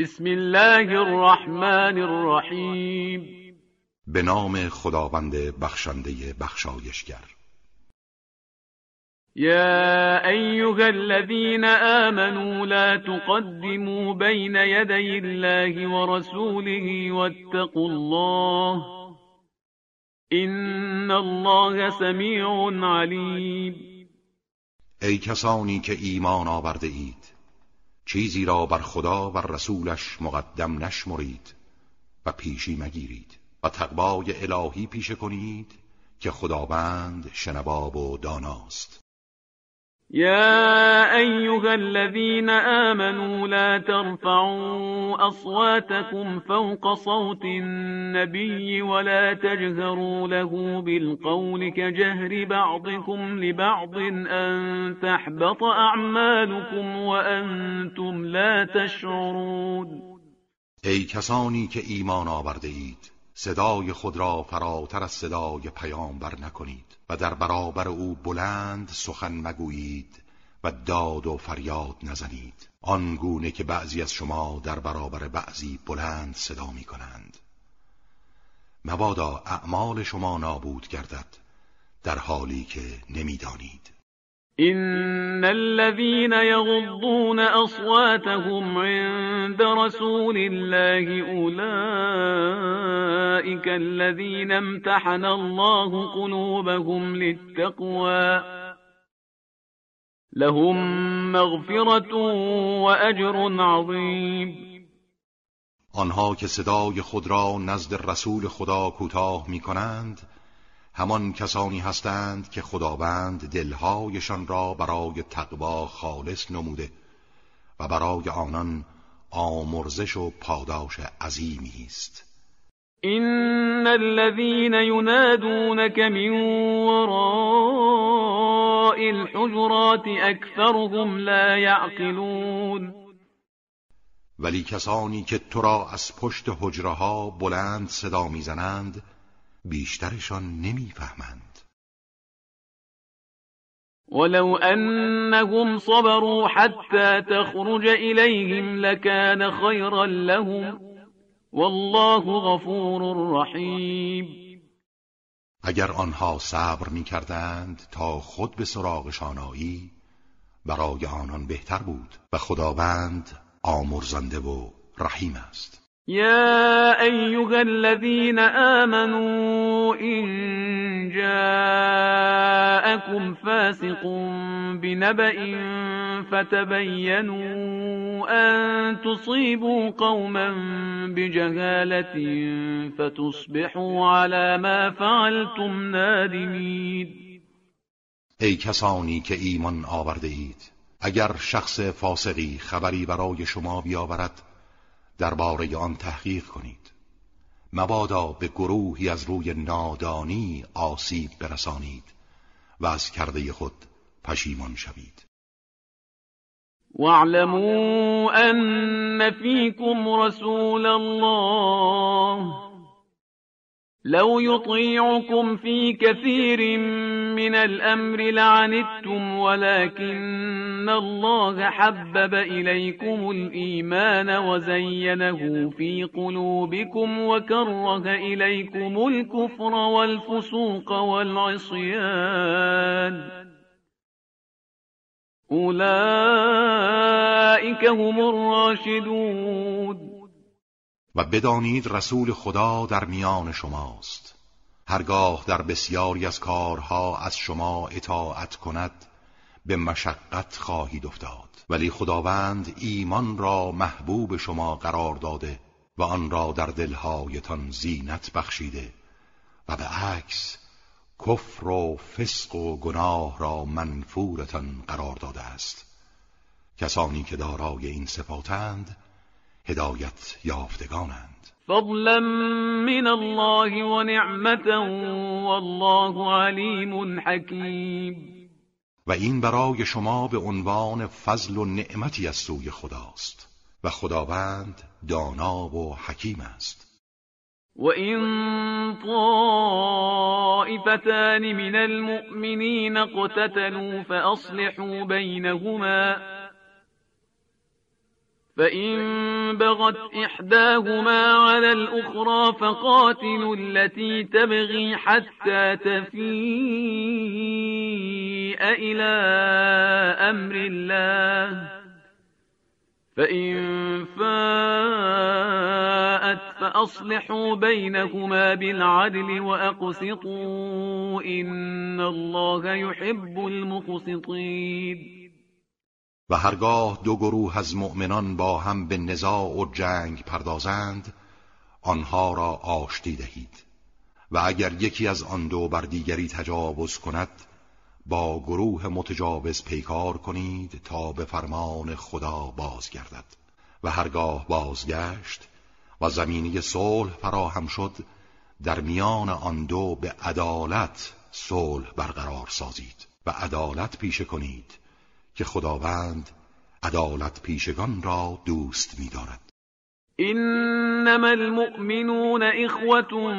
بسم الله الرحمن الرحیم به نام خداوند بخشنده بخشایشگر. يا أيها الذين آمنوا لا تقدموا بين يدي الله ورسوله واتقوا الله. إن الله سميع عليم ای کسانی که ایمان آورده اید چیزی را بر خدا و رسولش مقدم نشمرید و پیشی مگیرید و تقوای الهی پیشه کنید که خداوند شنواب و داناست. يا أيها الذين آمنوا لا ترفعوا أصواتكم فوق صوت النبي ولا تجهروا له بالقول كجهر بعضكم لبعض أن تحبط أعمالكم وأنتم لا تشعرون. ای کسانی که ایمان آورده اید صدای خود را فراتر از صدای پیامبر نکنید. و در برابر او بلند سخن مگویید و داد و فریاد نزنید. آنگونه که بعضی از شما در برابر بعضی بلند صدا می کنند. مبادا اعمال شما نابود گردد در حالی که نمی‌دانید إن الذين يغضون أصواتهم عند رسول الله أولئك الذين امتحن الله قلوبهم للتقوى. لهم مغفرة وأجر عظيم. آنها که صدای خود را نزد رسول خدا کوتاه می کنند همان کسانی هستند که خداوند دلهایشان را برای تقوا خالص نموده و برای آنان آمرزش و پاداش عظیمی است. إن الذين ينادونك من وراء الحجرات أكثرهم لا يعقلون. ولی کسانی که تو را از پشت حجره ها بلند صدا می‌زنند بیشترشان نمی‌فهمند. ولو أنهم صبروا حتى تخرج إليهم لكان خيرا لهم. والله غفور رحیم اگر آنها صبر می کردند تا خود به سراغشان آیی برای آنان بهتر بود و خداوند آمرزنده و رحیم است. يا أيها الذين آمنوا إن جاءكم فاسق بنبأ فتبينوا أن تصيبوا قوما بجهالة فتصبحوا على ما فعلتم نادمين ای کسانی که ایمان آورده اگر شخص فاسقی خبری برای شما بیاورد درباره آن تحقیق کنید. مبادا به گروهی از روی نادانی آسیب برسانید و از کرده خود پشیمان شوید. واعلموا ان فيكم رسول الله. لو يطيعكم في كثير من الأمر لعنتم ولكن الله حبب إليكم الإيمان وزينه في قلوبكم وكره إليكم الكفر والفسوق والعصيان. أولئك هم الراشدون. و بدانید رسول خدا در میان شماست. هرگاه در بسیاری از کارها از شما اطاعت کند به مشقت خواهید افتاد. ولی خداوند ایمان را محبوب شما قرار داده و آن را در دلهایتان زینت بخشیده و به عکس کفر و فسق و گناه را منفورتان قرار داده است. کسانی که دارای این صفاتند هدایت یافتگانند. فضلا من الله و نعمتا والله علیم حکیم. و این برای شما به عنوان فضل و نعمتی از سوی خداست و خداوند دانا و حکیم است. وإن طائفتان من المؤمنين اقتتلوا فأصلحوا بينهما فإن بغت إحداهما على الأخرى فقاتلوا التي تبغي حتى تفيء إلى أمر الله فإن فاءت فأصلحوا بينهما بالعدل وأقسطوا إن الله يحب المقسطين و هرگاه دو گروه از مؤمنان با هم به نزاع و جنگ پردازند آنها را آشتی دهید. و اگر یکی از آن دو بر دیگری تجاوز کند با گروه متجاوز پیکار کنید تا به فرمان خدا بازگردد. و هرگاه بازگشت و زمینی صلح فراهم شد در میان آن دو به عدالت صلح برقرار سازید و عدالت پیشه کنید که خداوند عدالت پیشگان را دوست می‌دارد. انما المؤمنون اخوة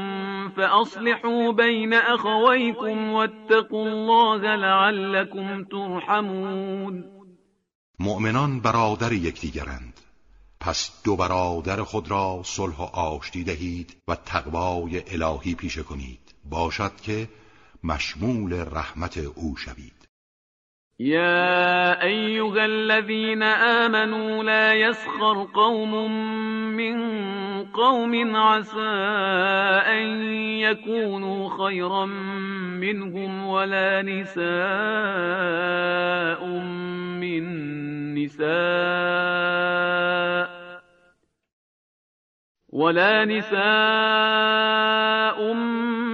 فاصلحوا بین اخویکم واتقوا الله لعلكم ترحمون. مؤمنان برادر یکدیگرند. پس دو برادر خود را صلح و آشتی دهید و تقوای الهی پیشه کنید. باشد که مشمول رحمت او شوید. يا أيها الذين آمنوا لا يسخر قوم من قوم عسى أن يكونوا خيرا منهم ولا نساء من نساء ولا نساء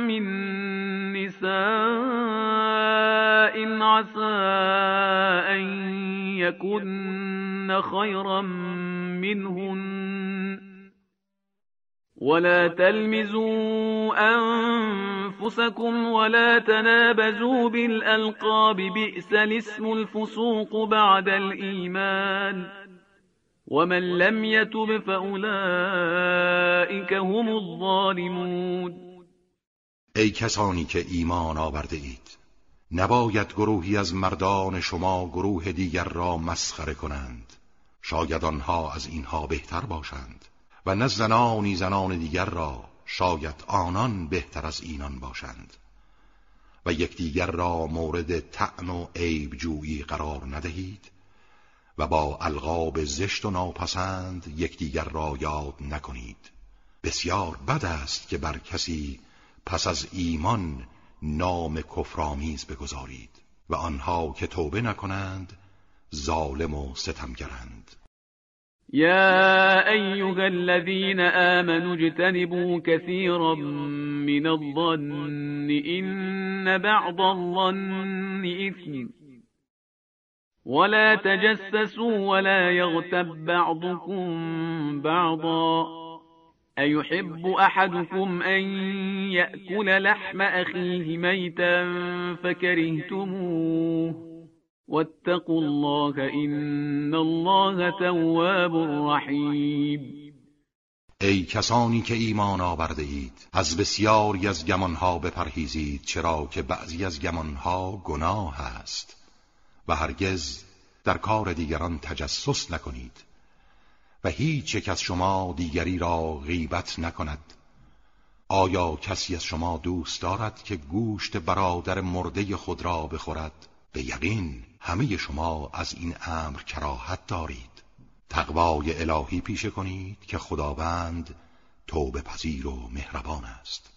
من نساء عسى أن يكن خيرا منهن. ولا تلمزوا أنفسكم ولا تنابزوا بالألقاب بئس الاسم الفسوق بعد الإيمان. ومن لم يتب فأولئك هم الظالمون. کسانی که ایمان آورده اید. نباید گروهی از مردان شما گروه دیگر را مسخره کنند. شاید آنها از اینها بهتر باشند. و نه زنانی زنان دیگر را شاید آنان بهتر از اینان باشند. و یکدیگر را مورد تعن و عیب جویی قرار ندهید. و با القاب زشت و ناپسند یکدیگر را یاد نکنید. بسیار بد است که بر کسی پس از ایمان نام کفرآمیز بگذارید و آنها که توبه نکنند ظالم و ستمگرند. يا أيها الذين آمنوا اجتنبوا كثيرا من الظن إن بعض الظن إثم ولا تجسسوا ولا يغتب بعضكم بعضا. أيحب أحدكم أن يأكل لحم أخيه ميتا فكرهتموه واتقوا الله إن الله تواب رحیم ای کسانی که ایمان آورده اید از بسیاری از گمانها بپرهیزید چرا که بعضی از گمانها گناه است. و هرگز در کار دیگران تجسس نکنید. هیچ یک از شما دیگری را غیبت نکند. آیا کسی از شما دوست دارد که گوشت برادر مرده خود را بخورد؟ به یقین همه شما از این امر کراهت دارید. تقوای الهی پیشه کنید که خداوند توبه پذیر و مهربان است.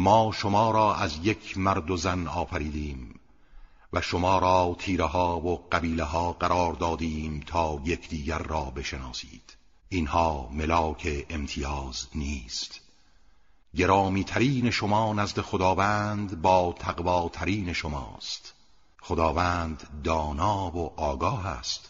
ما شما را از یک مرد و زن آفریدیم و شما را تیره ها و قبیله ها قرار دادیم تا یکدیگر را بشناسید. اینها ملاک امتیاز نیست. گرامی ترین شما نزد خداوند با تقواترین شماست. خداوند دانا و آگاه است.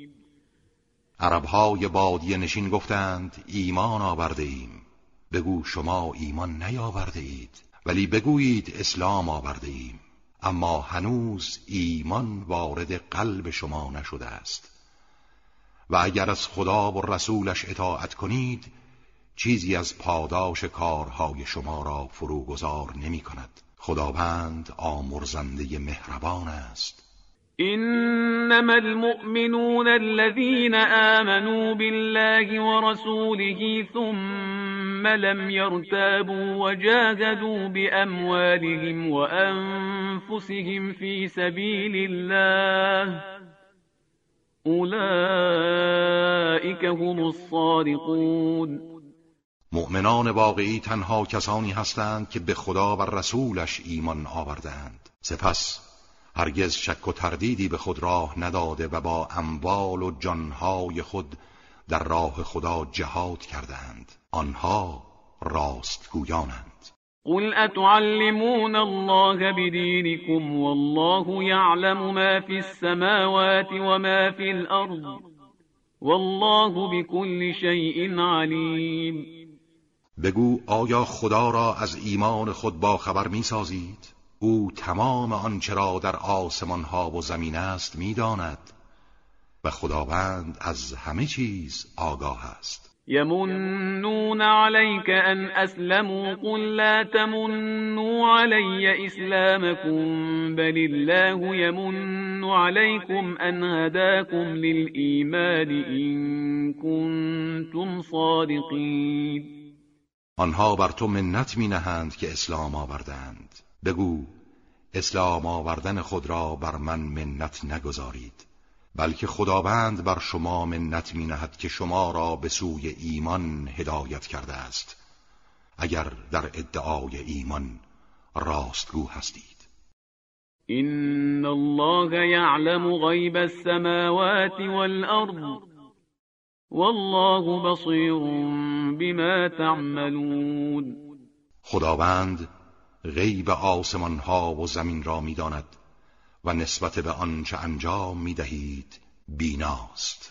عربهای بادی نشین گفتند ایمان آورده ایم. بگو شما ایمان نیاورده اید ولی بگویید اسلام آورده ایم. اما هنوز ایمان وارد قلب شما نشده است. و اگر از خدا و رسولش اطاعت کنید چیزی از پاداش کارهای شما را فروگذار نمی کند. خداوند آمرزنده مهربان است. إنما المؤمنون الذين آمنوا بالله ورسوله ثم لم يرتابوا وجاهدوا بأموالهم وأنفسهم في سبيل الله أولئك هم الصادقون. مؤمنان واقعی تنها کسانی هستند که به خدا و رسولش ایمان آوردند سپس هرگز شک و تردیدی به خود راه نداده و با اموال و جانهای خود در راه خدا جهاد کردند آنها راستگویانند. قل اتعلمون الله بدینكم والله يعلم ما في السماوات وما في الارض والله بكل شيء علیم. بگو آیا خدا را از ایمان خود با خبر می سازید؟ او تمام آنچه را در آسمان ها و زمین است می‌داند و خداوند از همه چیز آگاه است. یمنون علیک ان اسلموا قل لا تمنوا علی اسلامكم بل الله یمن علیکم ان هداكم للایمان ان کنتم صادقین. آنها بر تو منت می نهند که اسلام آوردند. بگو اسلام آوردن خود را بر من منت نگذارید بلکه خداوند بر شما منت می نهد که شما را به سوی ایمان هدایت کرده است. اگر در ادعای ایمان راستگو هستید. این الله یعلم غیب السماوات والارض والله بصیر بما تعملون. خداوند غیب آسمان ها و زمین را می‌داند و نسبت به آنچه انجام می‌دهید بیناست.